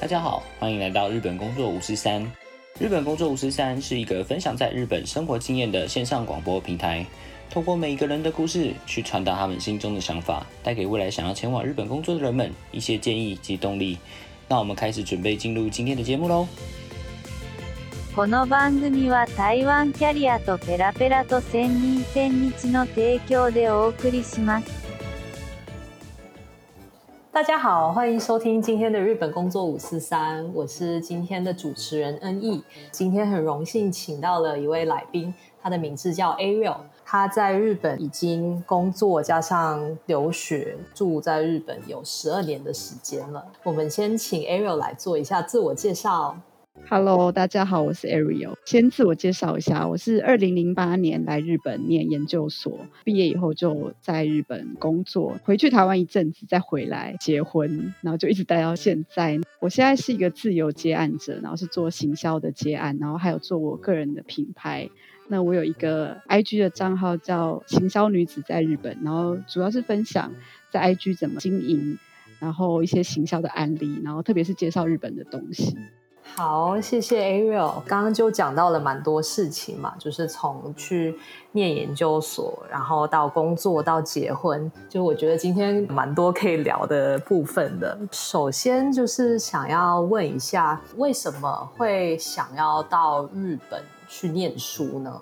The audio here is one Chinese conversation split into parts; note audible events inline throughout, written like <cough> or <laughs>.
大家好，欢迎来到日本工作五十三。日本工作五十三是一个分享在日本生活经验的线上广播平台，透过每一个人的故事，去传达他们心中的想法，带给未来想要前往日本工作的人们一些建议及动力。那我们开始准备进入今天的节目喽。この番組は台湾キャリアとペラペラと千人千日の提供でお送りします。 大家好，欢迎收听今天的日本工作五四三，我是今天的主持人恩义。今天很荣幸请到了一位来宾，他的名字叫 Ariel，他在日本已经工作加上留学，住在日本有十二年的时间了。我们先请 Ariel 来做一下自我介绍。Hello，大家好，我是 Ariel。先自我介绍一下，我是二零零八年来日本念研究所，毕业以后就在日本工作，回去台湾一阵子，再回来结婚，然后就一直待到现在。我现在是一个自由接案者，然后是做行销的接案，然后还有做我个人的品牌。那我有一个 IG 的账号叫行销女子在日本，然后主要是分享在 IG 怎么经营，然后一些行销的案例，然后特别是介绍日本的东西。好，谢谢 Ariel。刚刚就讲到了蛮多事情嘛，就是从去念研究所，然后到工作，到结婚，就我觉得今天蛮多可以聊的部分的。首先就是想要问一下，为什么会想要到日本去念书呢？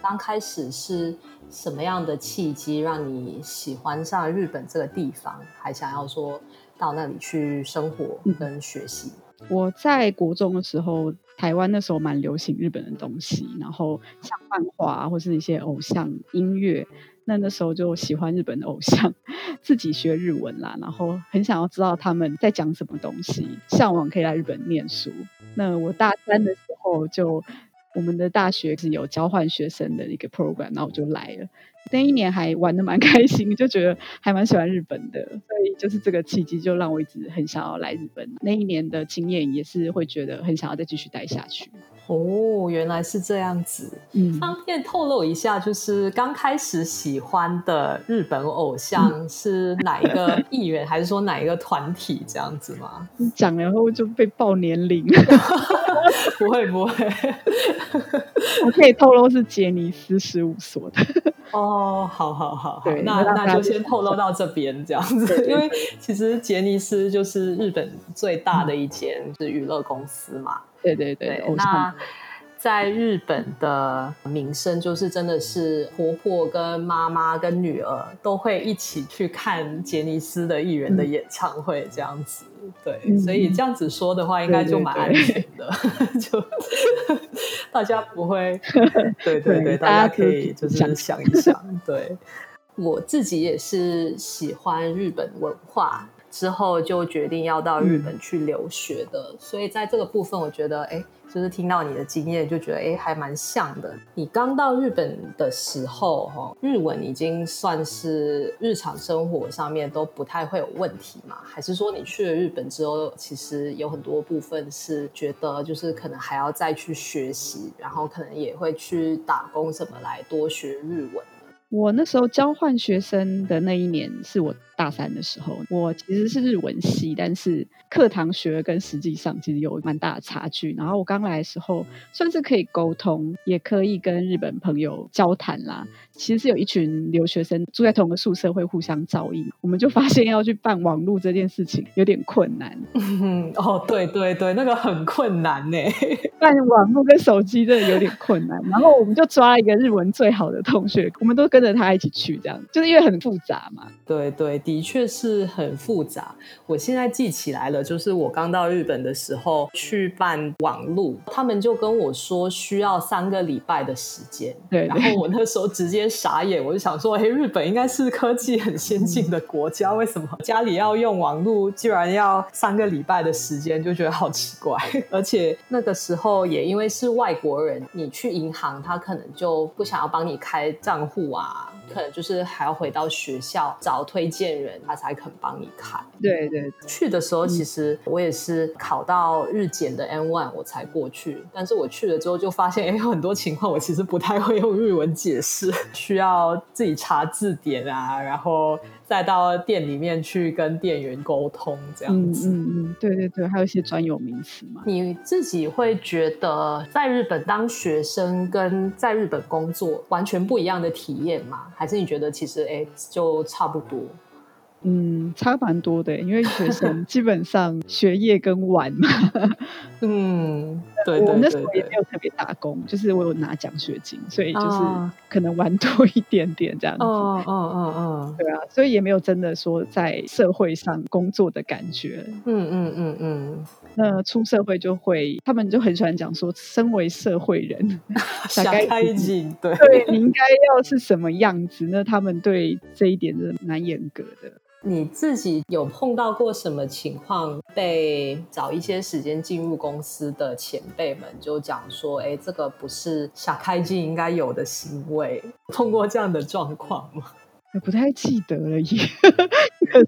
刚开始是什么样的契机让你喜欢上日本这个地方，还想要说到那里去生活跟学习？我在国中的时候，台湾那时候蛮流行日本的东西，然后像漫画或是一些偶像音乐。那那时候就喜欢日本的偶像，自己学日文啦，然后很想要知道他们在讲什么东西，向往可以来日本念书。那我大三的时候就，我们的大学是有交换学生的一个 program，然后我就来了。那一年还玩的蛮 <laughs> 开心，就觉得还蛮喜欢日本的，所以就是这个契机就让我一直很想要来日本。那一年的经验也是会觉得很想要再继续待下去。哦，原来是这样子。嗯，方便透露一下，就是刚开始喜欢的日本偶像是哪一个艺人，还是说哪一个团体这样子吗？讲然后就被报年龄，不 <laughs> 会不会，<laughs> 我可以透露是杰尼斯事务所的。哦，好好好，对那那就先透露到这边这样子，因为其实杰尼斯就是日本最大的一间是娱乐公司嘛。对对对，偶那像在日本的名声就是真的是婆婆跟妈妈跟女儿都会一起去看杰尼斯的艺人的演唱会这样子。对，嗯所以这样子说的话，应该就蛮安全的，就 <laughs> 大家不会，<laughs> 对对对，大家可以就是想想一想，对。我自己也是喜欢日本文化，之后就决定要到日本去留学的，所以在这个部分，我觉得，哎，就是听到你的经验，就觉得，哎，还蛮像的。你刚到日本的时候，哈，日文已经算是日常生活上面都不太会有问题嘛？还是说你去了日本之后，其实有很多部分是觉得，就是可能还要再去学习，然后可能也会去打工什么来多学日文？我那时候交换学生的那一年是我大三的时候，我其实是日文系，但是课堂学跟实际上其实有蛮大的差距。然后我刚来的时候算是可以沟通，也可以跟日本朋友交谈啦。其实是有一群留学生住在同个宿舍，会互相照应。我们就发现要去办网络这件事情有点困难，嗯，哦，对对对，那个很困难呢。<laughs> 办网络跟手机真的有点困难。然后我们就抓了一个日文最好的同学，我们都跟着他一起去，这样就是因为很复杂嘛。对对，的确是很复杂。我现在记起来了，就是我刚到日本的时候去办网路，他们就跟我说需要三个礼拜的时间。对然后我那时候直接傻眼，我就想说，哎，日本应该是科技很先进的国家，为什么家里要用网路，居然要三个礼拜的时间，就觉得好奇怪。<laughs> 而且那个时候也因为是外国人，你去银行，他可能就不想要帮你开账户啊，可能就是还要回到学校找推荐人，他才肯帮你看。对对，去的时候其实我也是考到日检的 N one 我才过去，但是我去了之后就发现，哎，有很多情况我其实不太会用日文解释，需要自己查字典啊，然后。再到店里面去跟店员沟通，这样子。嗯嗯，对对对，还有一些专有名词嘛。你自己会觉得在日本当学生跟在日本工作完全不一样的体验吗？还是你觉得其实哎就差不多？嗯，差蛮多的，因为学生 <laughs> 基本上学业跟玩嘛。嗯，对，我那时候也没有特别打工，就是我有拿奖学金，所以就是可能玩多一点点这样子。哦哦哦哦，对啊，所以也没有真的说在社会上工作的感觉。嗯嗯嗯嗯。那出社会就会，他们就很喜欢讲说，身为社会人，<laughs> 想开心，对，对你应该要是什么样子？那他们对这一点是蛮严格的。你自己有碰到过什么情况，被早一些时间进入公司的前辈们就讲说，哎，这个不是小开机应该有的行为？碰过这样的状况吗？不太记得了，<laughs> 也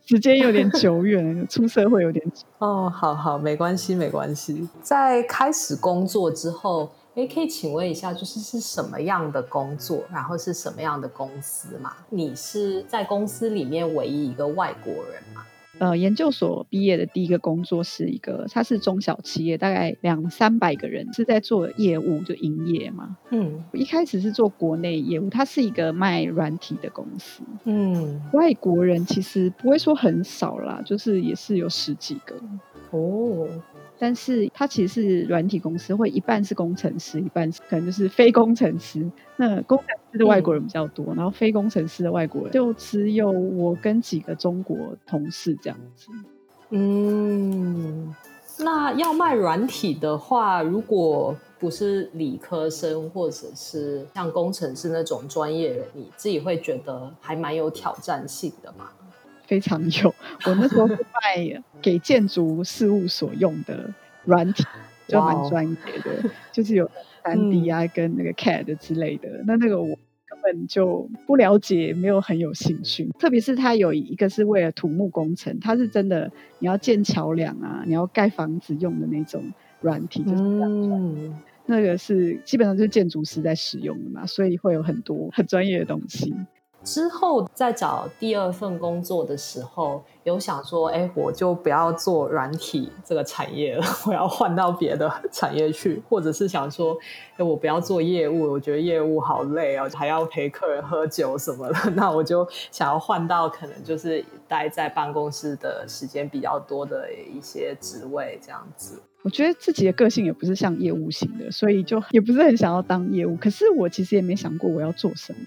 时间有点久远，出社会有点久哦，好好，没关系，没关系。在开始工作之后。哎，可以请问一下，就是是什么样的工作，然后是什么样的公司嘛？你是在公司里面唯一一个外国人吗？呃，研究所毕业的第一个工作是一个，它是中小企业，大概两三百个人，是在做业务，就营业嘛。嗯，一开始是做国内业务，它是一个卖软体的公司。嗯，外国人其实不会说很少啦，就是也是有十几个。哦。但是它其实是软体公司，会一半是工程师，一半是可能就是非工程师。那工程师的外国人比较多，然后非工程师的外国人就只有我跟几个中国同事这样子。嗯，那要卖软体的话，如果不是理科生或者是像工程师那种专业人，你自己会觉得还蛮有挑战性的吗？非常有，我那时候是 <laughs> 卖给建筑事务所用的软体，就蛮专业的，就是有三 D 啊跟那个 CAD 之类的。那那个我根本就不了解，没有很有兴趣。特别是它有一个是为了土木工程，它是真的你要建桥梁啊，你要盖房子用的那种软体，就是那个是基本上就是建筑师在使用的嘛，所以会有很多很专业的东西。之后在找第二份工作的时候，有想说，哎，我就不要做软体这个产业了，<laughs> 我要换到别的产业去，或者是想说，哎，我不要做业务，我觉得业务好累啊，还要陪客人喝酒什么的，那我就想要换到可能就是待在办公室的时间比较多的一些职位这样子。我觉得自己的个性也不是像业务型的，所以就也不是很想要当业务。可是我其实也没想过我要做什么。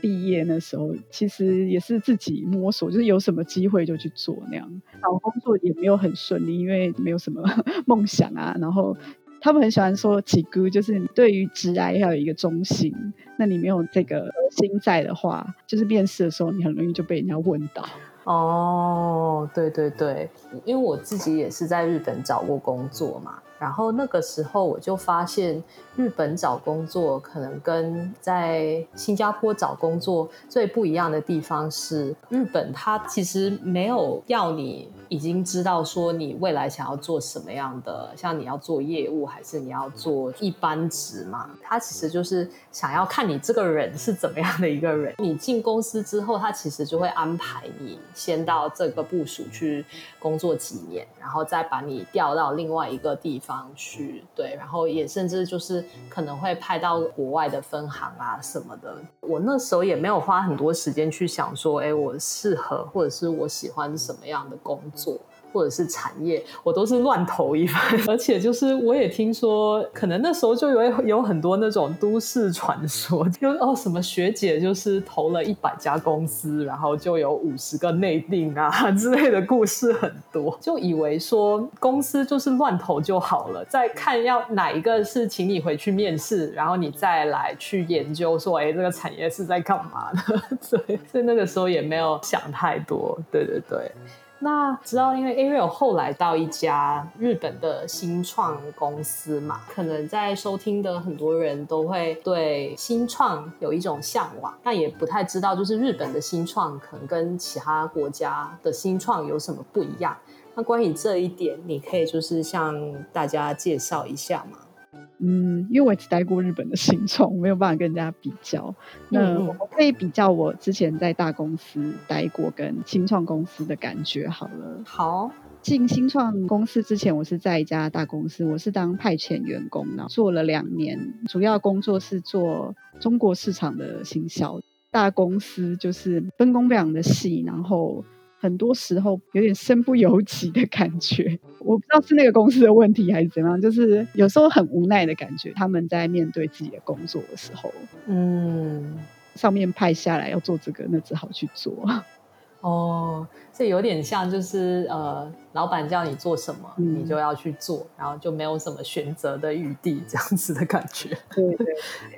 毕业那时候，其实也是自己摸索，就是有什么机会就去做那样。找工作也没有很顺利，因为没有什么 <laughs> 梦想啊。然后他们很喜欢说“起姑”，就是你对于直癌要有一个中心。那你没有这个心在的话，就是面试的时候，你很容易就被人家问到。哦，对对对，因为我自己也是在日本找过工作嘛。然后那个时候我就发现，日本找工作可能跟在新加坡找工作最不一样的地方是，日本它其实没有要你已经知道说你未来想要做什么样的，像你要做业务还是你要做一般职嘛，他其实就是想要看你这个人是怎么样的一个人。你进公司之后，他其实就会安排你先到这个部署去工作几年，然后再把你调到另外一个地方。去对，然后也甚至就是可能会派到国外的分行啊什么的。我那时候也没有花很多时间去想说，哎，我适合或者是我喜欢什么样的工。或者是产业，我都是乱投一番，<laughs> 而且就是我也听说，可能那时候就有有很多那种都市传说，就哦什么学姐就是投了一百家公司，然后就有五十个内定啊 <laughs> 之类的故事很多，就以为说公司就是乱投就好了，再看要哪一个是请你回去面试，然后你再来去研究说，哎，这个产业是在干嘛的？<laughs> 对，所以那个时候也没有想太多，对对对。那知道，因为 Ariel 后来到一家日本的新创公司嘛，可能在收听的很多人都会对新创有一种向往，但也不太知道，就是日本的新创可能跟其他国家的新创有什么不一样。那关于这一点，你可以就是向大家介绍一下吗？嗯，因为我只待过日本的新创，没有办法跟人家比较。那我可以比较我之前在大公司待过跟新创公司的感觉好了。好，进新创公司之前，我是在一家大公司，我是当派遣员工，然后做了两年，主要工作是做中国市场的行销。大公司就是分工非常的细，然后。很多时候有点身不由己的感觉，我不知道是那个公司的问题还是怎样，就是有时候很无奈的感觉。他们在面对自己的工作的时候，嗯，上面派下来要做这个，那只好去做。<laughs> 哦，这有点像就是呃，老板叫你做什么，你就要去做，然后就没有什么选择的余地，这样子的感觉。对 <laughs> 对，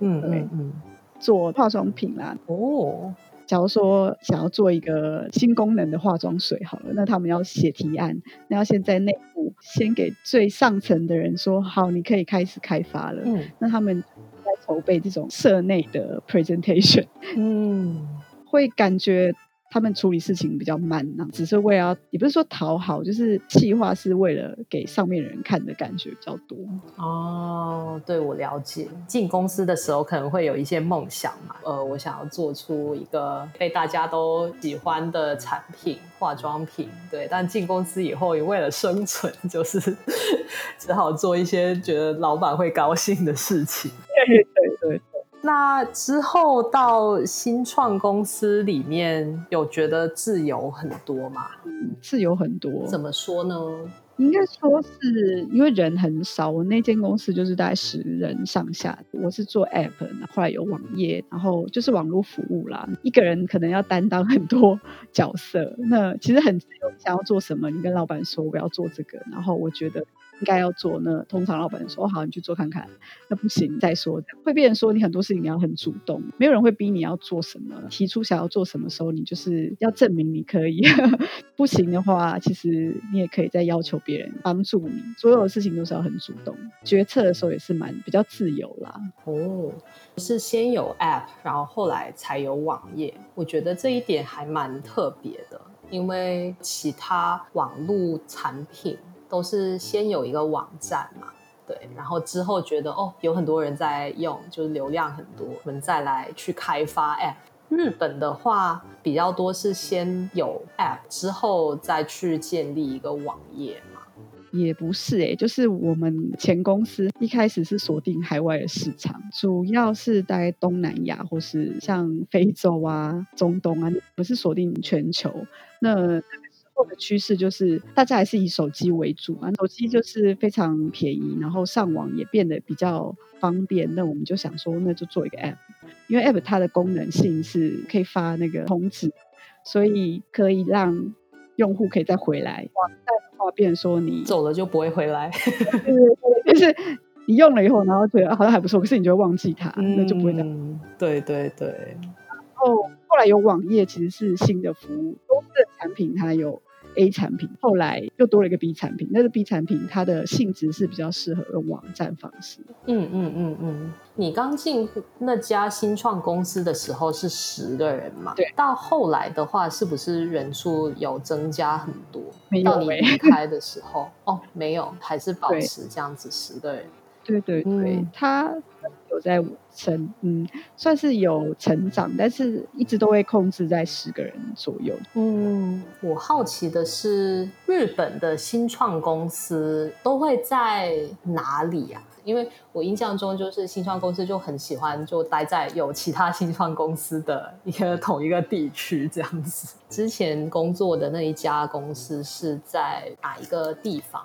嗯嗯嗯，做化妆品啦，哦。假如说想要做一个新功能的化妆水，好了，那他们要写提案，那要先在内部先给最上层的人说好，你可以开始开发了。嗯，那他们在筹备这种社内的 presentation，嗯，会感觉。他们处理事情比较慢呢，只是为了也不是说讨好，就是计划是为了给上面人看的感觉比较多。哦，对我了解。进公司的时候可能会有一些梦想嘛，呃，我想要做出一个被大家都喜欢的产品，化妆品。对，但进公司以后也为了生存，就是 <laughs> 只好做一些觉得老板会高兴的事情。对对对。那之后到新创公司里面，有觉得自由很多吗？自由很多，怎么说呢？应该说是因为人很少。我那间公司就是大概十人上下，我是做 app，后来有网页，然后就是网络服务啦。一个人可能要担当很多角色，那其实很自由，想要做什么，你跟老板说我要做这个，然后我觉得。应该要做呢？通常老板说好，你去做看看。那不行，再说。会变成说你很多事情你要很主动，没有人会逼你要做什么。提出想要做什么时候，你就是要证明你可以。<laughs> 不行的话，其实你也可以再要求别人帮助你。所有的事情都是要很主动。决策的时候也是蛮比较自由啦。哦，是先有 App，然后后来才有网页。我觉得这一点还蛮特别的，因为其他网络产品。都是先有一个网站嘛，对，然后之后觉得哦，有很多人在用，就是流量很多，我们再来去开发 App。日本的话比较多是先有 App，之后再去建立一个网页嘛。也不是哎，就是我们前公司一开始是锁定海外的市场，主要是在东南亚或是像非洲啊、中东啊，不是锁定全球。那的趋势就是大家还是以手机为主嘛，手机就是非常便宜，然后上网也变得比较方便。那我们就想说，那就做一个 app，因为 app 它的功能性是可以发那个通知，所以可以让用户可以再回来。网站的话，变说你走了就不会回来，<laughs> 就是你用了以后，然后觉得好像还不错，可是你就会忘记它，那就不会这样。对对对。然后后来有网页，其实是新的服务，公司的产品它有。A 产品后来又多了一个 B 产品，那个 B 产品它的性质是比较适合用网站方式。嗯嗯嗯嗯。你刚进那家新创公司的时候是十个人嘛？对。到后来的话，是不是人数有增加很多？没有。到你离开的时候，哦，没有，还是保持这样子十个人。对对对，他有在成，嗯，算是有成长，但是一直都会控制在十个人左右。嗯，我好奇的是，日本的新创公司都会在哪里啊？因为我印象中，就是新创公司就很喜欢就待在有其他新创公司的一个 <laughs> 同一个地区这样子。之前工作的那一家公司是在哪一个地方？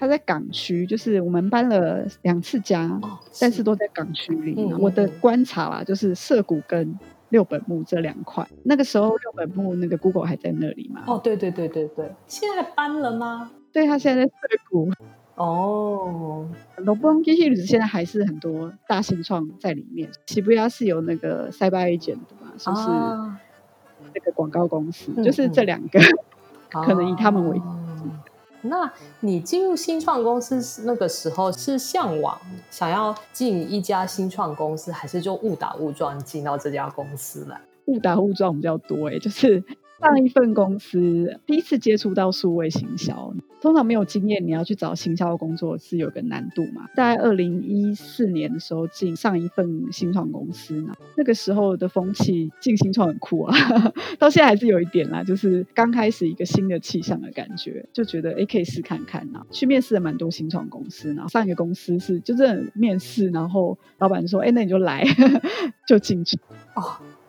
他在港区，就是我们搬了两次家，但是都在港区里。我的观察啦，就是涩谷跟六本木这两块。那个时候六本木那个 Google 还在那里嘛？哦，对对对对对，现在搬了吗？对，他现在在涩谷。哦，罗布基西里现在还是很多大型创在里面。喜布亚是有那个 Cyber Agent 的嘛？就是那个广告公司，就是这两个。<laughs> 可能以他们为那你进入新创公司那个时候是向往想要进一家新创公司，还是就误打误撞进到这家公司来？误打误撞比较多哎、就是上一份公司第一次接触到数位行销，通常没有经验，你要去找行销工作是有个难度嘛。大概二零一四年的时候进上一份新创公司呢，那个时候的风气进新创很酷啊，<laughs> 到现在还是有一点啦，就是刚开始一个新的气象的感觉，就觉得诶可以试看看呐、去面试了蛮多新创公司，然后上一个公司是就真的面试，然后老板说诶那你就来 <laughs> 就进去。哦，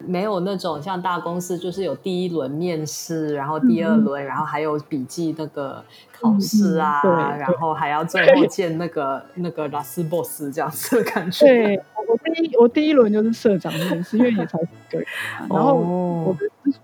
没有那种像大公司，就是有第一轮面试，然后第二轮，然后还有笔记那个考试啊，然后还要最后见那个 <laughs> 那个拉斯 boss 这样子的感觉。对，我我第一我第一轮就是社长面试，因为也才几个人嘛。然后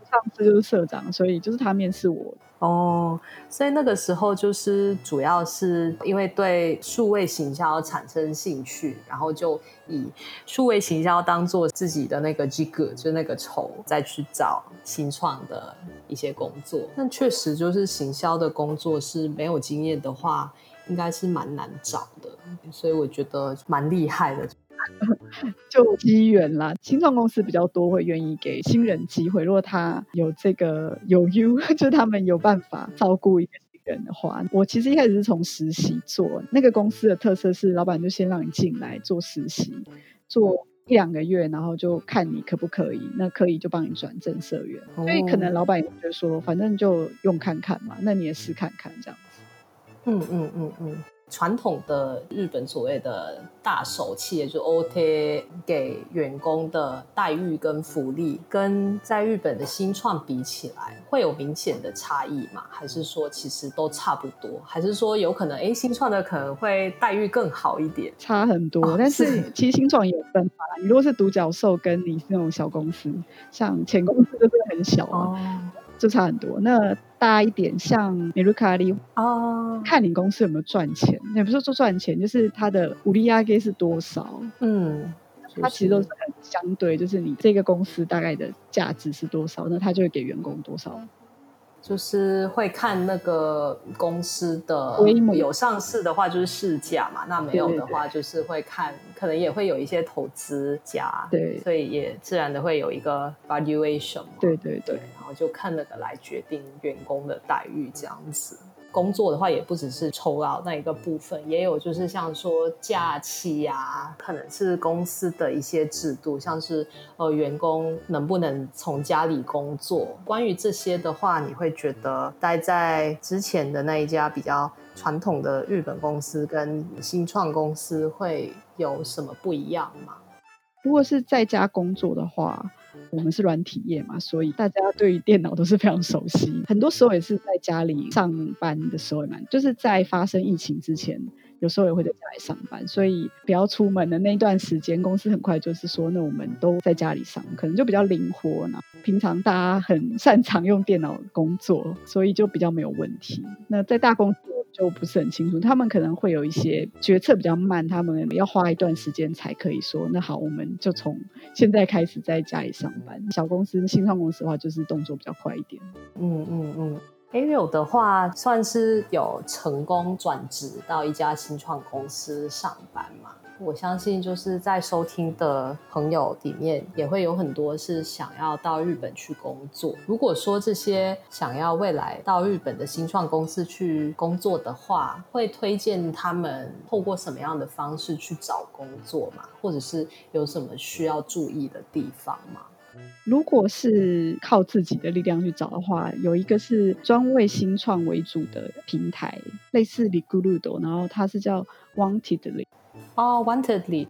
上司就是社长，所以就是他面试我。哦，所以那个时候就是主要是因为对数位行销产生兴趣，然后就以数位行销当做自己的那个 g 个，就那个筹，再去找新创的一些工作。但确实就是行销的工作是没有经验的话，应该是蛮难找的，所以我觉得蛮厉害的。<laughs> 就机缘啦，新创公司比较多会愿意给新人机会，如果他有这个有 U，<laughs> 就他们有办法照顾一个新人的话，我其实一开始是从实习做，那个公司的特色是老板就先让你进来做实习，做一两个月，然后就看你可不可以，那可以就帮你转正社员，所以可能老板也觉得说，反正就用看看嘛，那你也试看看这样。嗯嗯嗯嗯，传统的日本所谓的大手企业，就 OT 给员工的待遇跟福利，跟在日本的新创比起来，会有明显的差异吗？还是说其实都差不多？还是说有可能，哎，新创的可能会待遇更好一点？差很多，哦但是是其实新创也有分法。你如果是独角兽，跟你是那种小公司，像前公司就是很小啊，哦就差很多。那大一点，像美露卡利，哦，看你公司有没有赚钱，也不是说赚钱，就是它的五利亚给是多少，嗯，它其实都是很相对，就是你这个公司大概的价值是多少，那它就会给员工多少。就是会看那个公司的有上市的话就是市价嘛，那没有的话就是会看，可能也会有一些投资家，对。所以也自然的会有一个 valuation 嘛，对对。对，然后就看那个来决定员工的待遇这样子。工作的话，也不只是酬劳那一个部分，也有就是像说假期呀、可能是公司的一些制度，像是呃员工能不能从家里工作。关于这些的话，你会觉得待在之前的那一家比较传统的日本公司跟新创公司会有什么不一样吗？如果是在家工作的话，我们是软体业嘛，所以大家对于电脑都是非常熟悉。很多时候也是在家里上班的时候也蛮，就是在发生疫情之前，有时候也会在家里上班，所以不要出门的那一段时间，公司很快就是说，那我们都在家里上，可能就比较灵活呢。平常大家很擅长用电脑工作，所以就比较没有问题。那在大公司就不是很清楚，他们可能会有一些决策比较慢，他们要花一段时间才可以说，那好，我们就从现在开始在家里上班。小公司、新创公司的话，就是动作比较快一点。嗯嗯嗯。Ariel 的话，算是有成功转职到一家新创公司上班嘛？我相信就是在收听的朋友里面，也会有很多是想要到日本去工作。如果说这些想要未来到日本的新创公司去工作的话，会推荐他们透过什么样的方式去找工作吗？或者是有什么需要注意的地方吗？如果是靠自己的力量去找的话，有一个是专为新创为主的平台，类似 l i g u r u d o 然后它是叫 Wantedly。哦、w a n t e d l y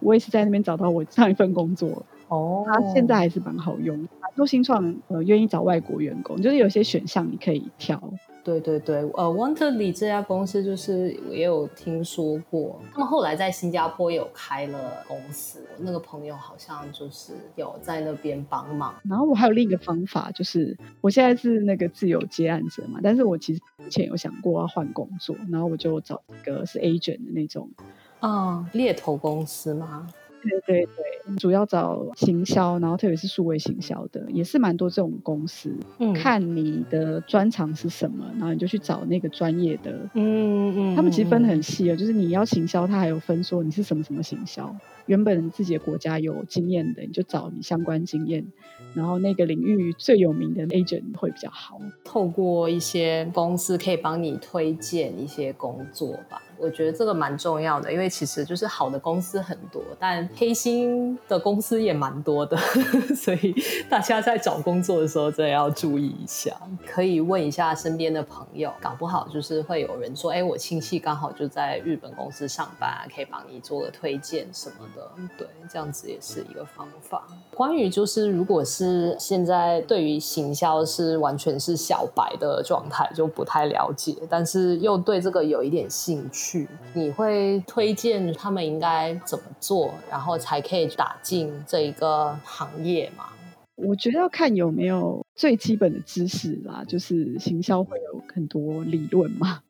我也是在那边找到我上一份工作，哦，它现在还是蛮好用。很多新创呃愿意找外国员工，就是有些选项你可以挑。对对对，呃，Wanterly 这家公司就是我也有听说过，他们后来在新加坡有开了公司，我那个朋友好像就是有在那边帮忙。然后我还有另一个方法，就是我现在是那个自由接案者嘛，但是我其实之前有想过要换工作，然后我就找一个是 agent 的那种。啊、猎头公司吗？对对对，主要找行销，然后特别是数位行销的，也是蛮多这种公司。嗯看你的专长是什么，然后你就去找那个专业的。嗯嗯，他们其实分得嗯很细哦，就是你要行销，他还有分说你是什么什么行销。原本自己的国家有经验的，你就找你相关经验，然后那个领域最有名的 agent 会比较好。透过一些公司可以帮你推荐一些工作吧。我觉得这个蛮重要的，因为其实就是好的公司很多，但黑心的公司也蛮多的，<laughs> 所以大家在找工作的时候真的要注意一下。可以问一下身边的朋友，搞不好就是会有人说：“哎，我亲戚刚好就在日本公司上班，可以帮你做个推荐什么的。”对，这样子也是一个方法。关于就是如果是现在对于行销是完全是小白的状态，就不太了解，但是又对这个有一点兴趣，你会推荐他们应该怎么做，然后才可以打进这一个行业吗？我觉得要看有没有最基本的知识啦，就是行销会有很多理论嘛。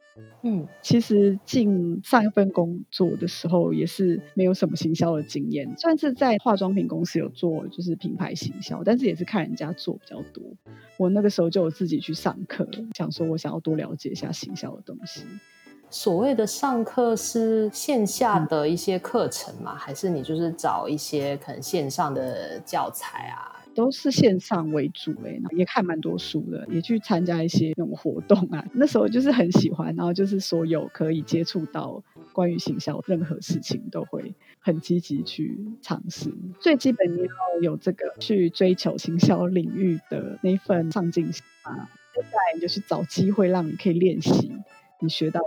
嗯其实进上一份工作的时候，也是没有什么行销的经验，算是在化妆品公司有做就是品牌行销，但是也是看人家做比较多。我那个时候就有自己去上课，想说我想要多了解一下行销的东西。所谓的上课是线下的一些课程吗？还是你就是找一些可能线上的教材啊？都是线上为主哎、也看蛮多书的，也去参加一些那种活动啊。<laughs> 那时候就是很喜欢，然后就是所有可以接触到关于行销任何事情，都会很积极去尝试。最基本你要有这个去追求行销领域的那份上进心啊，接下来你就去找机会让你可以练习你学到的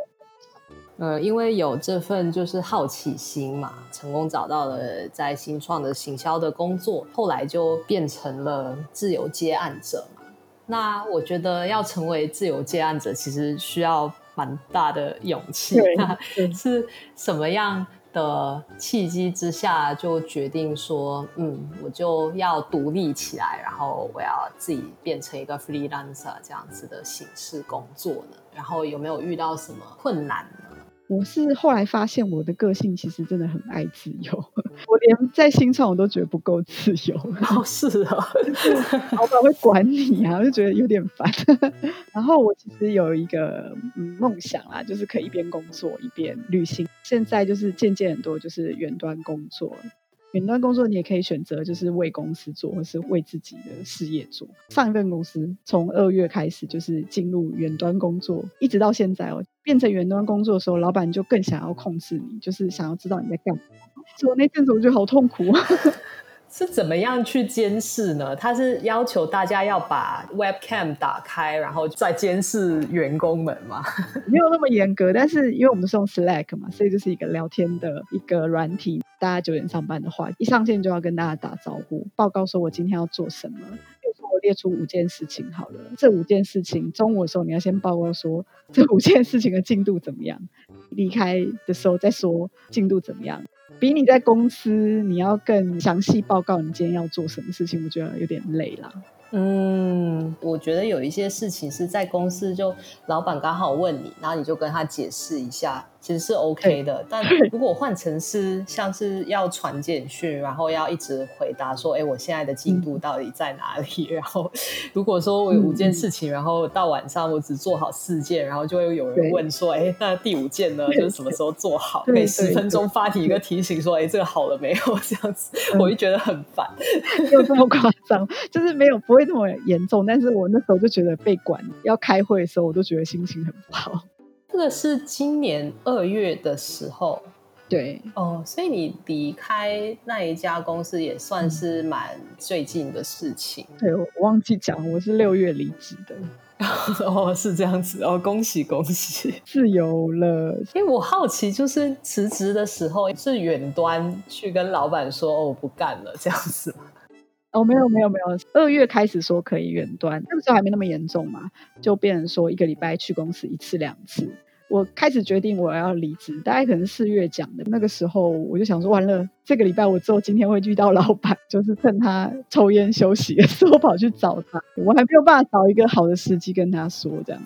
呃，因为有这份就是好奇心嘛，成功找到了在新创的行销的工作，后来就变成了自由接案者嘛。那我觉得要成为自由接案者，其实需要蛮大的勇气。对那 <laughs> 是什么样的契机之下，就决定说，嗯，我就要独立起来，然后我要自己变成一个 freelancer 这样子的形式工作呢？然后有没有遇到什么困难呢？我是后来发现我的个性其实真的很爱自由，我连在新创我都觉得不够自由，<laughs> 哦，是啊，<laughs> 老板会管你啊，我就觉得有点烦。<laughs> 然后我其实有一个嗯梦想啦，就是可以一边工作一边旅行。现在就是渐渐很多就是远端工作，远端工作你也可以选择就是为公司做，或是为自己的事业做。上一份公司从二月开始就是进入远端工作，一直到现在哦，变成远端工作的时候，老板就更想要控制你，就是想要知道你在干嘛。所以我那阵子我觉得好痛苦。<laughs> 是怎么样去监视呢？他是要求大家要把 webcam 打开，然后再监视员工们吗？<laughs> 没有那么严格，但是因为我们是用 Slack 嘛，所以就是一个聊天的一个软体。大家九点上班的话，一上线就要跟大家打招呼，报告说我今天要做什么。比如说我列出五件事情好了，这五件事情中午的时候你要先报告说 <laughs> 这五件事情的进度怎么样，离开的时候再说进度怎么样。比你在公司你要更详细报告你今天要做什么事情，我觉得有点累啦。嗯，我觉得有一些事情是在公司就老板刚好问你，然后你就跟他解释一下，其实是 OK 的。但如果换成是像是要传简讯，然后要一直回答说，哎，我现在的进度到底在哪里？<laughs> 然后如果说我有五件事情，然后到晚上我只做好四件，然后就会有人问说，哎，那第五件呢？就是什么时候做好？对每十分钟发你一个提醒说，哎，这个好了没有？<laughs> 这样子，我就觉得很烦。没有这么夸张，就是没有不会这么严重。但是我那时候就觉得被管，要开会的时候，我都觉得心情很不好。这个是今年二月的时候对，哦，所以你离开那一家公司也算是蛮最近的事情对我我忘记讲，我是六月离职的，<laughs> 哦，是这样子哦，恭喜恭喜！自由了。<laughs> 因为我好奇，就是辞职的时候是远端去跟老板说哦，我不干了这样子吗？哦，没有没有没有，二月开始说可以远端，那个时候还没那么严重嘛，就变成说一个礼拜去公司一次两次。我开始决定我要离职，大概可能是四月讲的。那个时候我就想说，完了，这个礼拜我之后今天会遇到老板，<laughs> 就是趁他抽烟休息的时候跑去找他。我还没有办法找一个好的时机跟他说，这样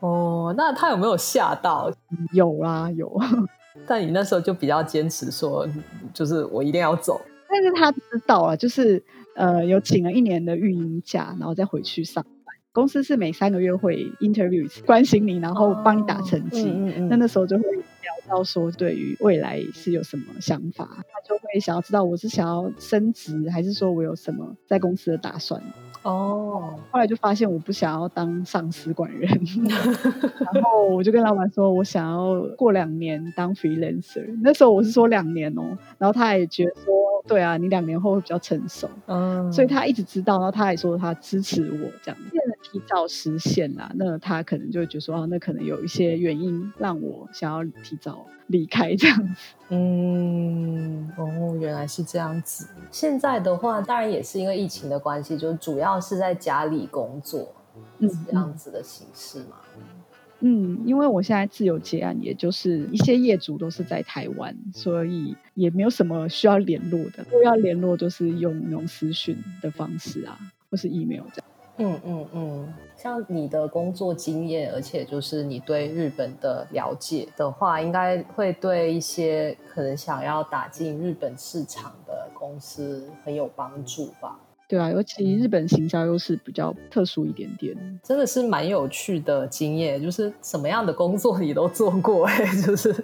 哦，那他有没有吓到？有啦有。<laughs> 但你那时候就比较坚持说，就是我一定要走。但是他知道啊，就是呃有请了一年的育婴假，然后再回去上班。公司是每三个月会 interview 一次，关心你，然后帮你打成绩。嗯嗯嗯那那时候就会聊到说，对于未来是有什么想法，他就会想要知道我是想要升职，还是说我有什么在公司的打算。哦，后来就发现我不想要当上司管人，<laughs> 然后我就跟老板说，我想要过两年当 freelancer。那时候我是说两年哦，然后他也觉得说，对啊，你两年后会比较成熟，嗯，所以他一直知道，然后他也说他支持我这样，提早实现啦。那他可能就会觉得说，哦，那可能有一些原因让我想要提早离开这样子。嗯，哦，原来是这样子。现在的话，当然也是因为疫情的关系，就主要是在家里工作，嗯这样子的形式嘛。嗯，因为我现在自由接案，也就是一些业主都是在台湾，所以也没有什么需要联络的。如果要联络，就是用那种私讯的方式啊，或是 email 这样。嗯嗯嗯，像你的工作经验，而且就是你对日本的了解的话，应该会对一些可能想要打进日本市场的公司很有帮助吧？对啊，尤其日本行销又是比较特殊一点点。真的是蛮有趣的经验，就是什么样的工作你都做过、欸，<laughs> 就是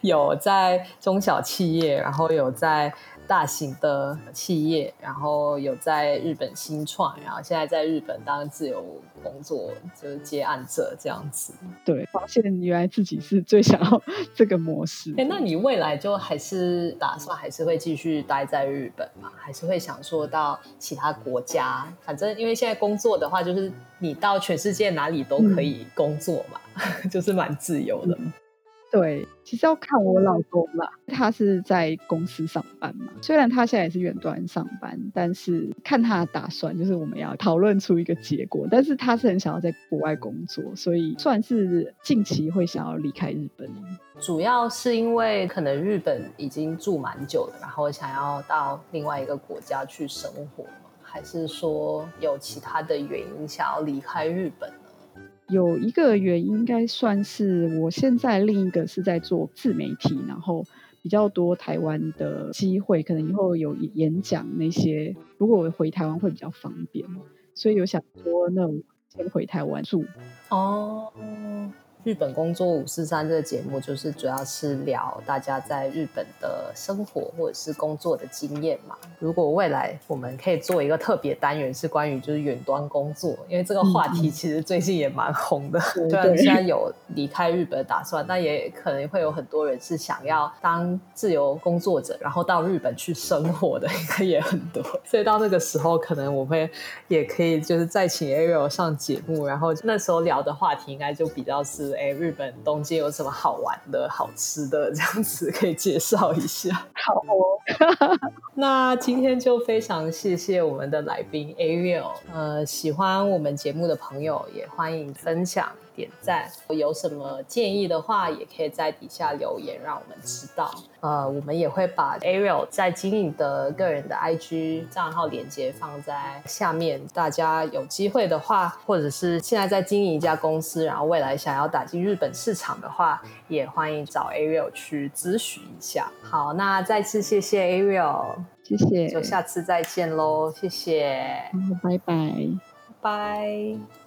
有在中小企业，然后有在大型的企业，然后有在日本新创，然后现在在日本当自由工作，就是接案者这样子。对，发现原来自己是最想要这个模式。<laughs> 哎、那你未来就还是打算还是会继续待在日本吗？还是会想说到其他国家？反正因为现在工作的话，就是你到全世界哪里都可以工作嘛，<laughs> 就是蛮自由的。对，其实要看我老公啦，他是在公司上班嘛，虽然他现在也是远端上班，但是看他的打算，就是我们要讨论出一个结果。但是他是很想要在国外工作，所以算是近期会想要离开日本。主要是因为可能日本已经住蛮久了，然后想要到另外一个国家去生活吗？还是说有其他的原因想要离开日本呢？有一个原因应该算是我现在另一个是在做自媒体，然后比较多台湾的机会，可能以后有演讲那些，如果我回台湾会比较方便，所以有想说那我先回台湾住。哦，日本工作五四三这个节目，就是主要是聊大家在日本的生活或者是工作的经验嘛。如果未来我们可以做一个特别单元，是关于就是远端工作，因为这个话题其实最近也蛮红的。<laughs> 对虽然现在有离开日本的打算，但也可能会有很多人是想要当自由工作者，然后到日本去生活的，应该也很多。所以到那个时候，可能我会也可以就是再请 Ariel 上节目，然后那时候聊的话题应该就比较是，哎，日本东京有什么好玩的、好吃的，这样子可以介绍一下。<laughs> 好哦，<laughs> 那今天就非常谢谢我们的来宾 Ariel，呃，喜欢我们节目的朋友也欢迎分享、点赞。有什么建议的话，也可以在底下留言，让我们知道。呃，我们也会把 Ariel 在经营的个人的 IG 账号连接放在下面，大家有机会的话，或者是现在在经营一家公司，然后未来想要打进日本市场的话，也欢迎找 Ariel 去咨询一下。好，那再次谢谢 Ariel。谢谢，就下次再见喽，谢谢，拜。拜拜。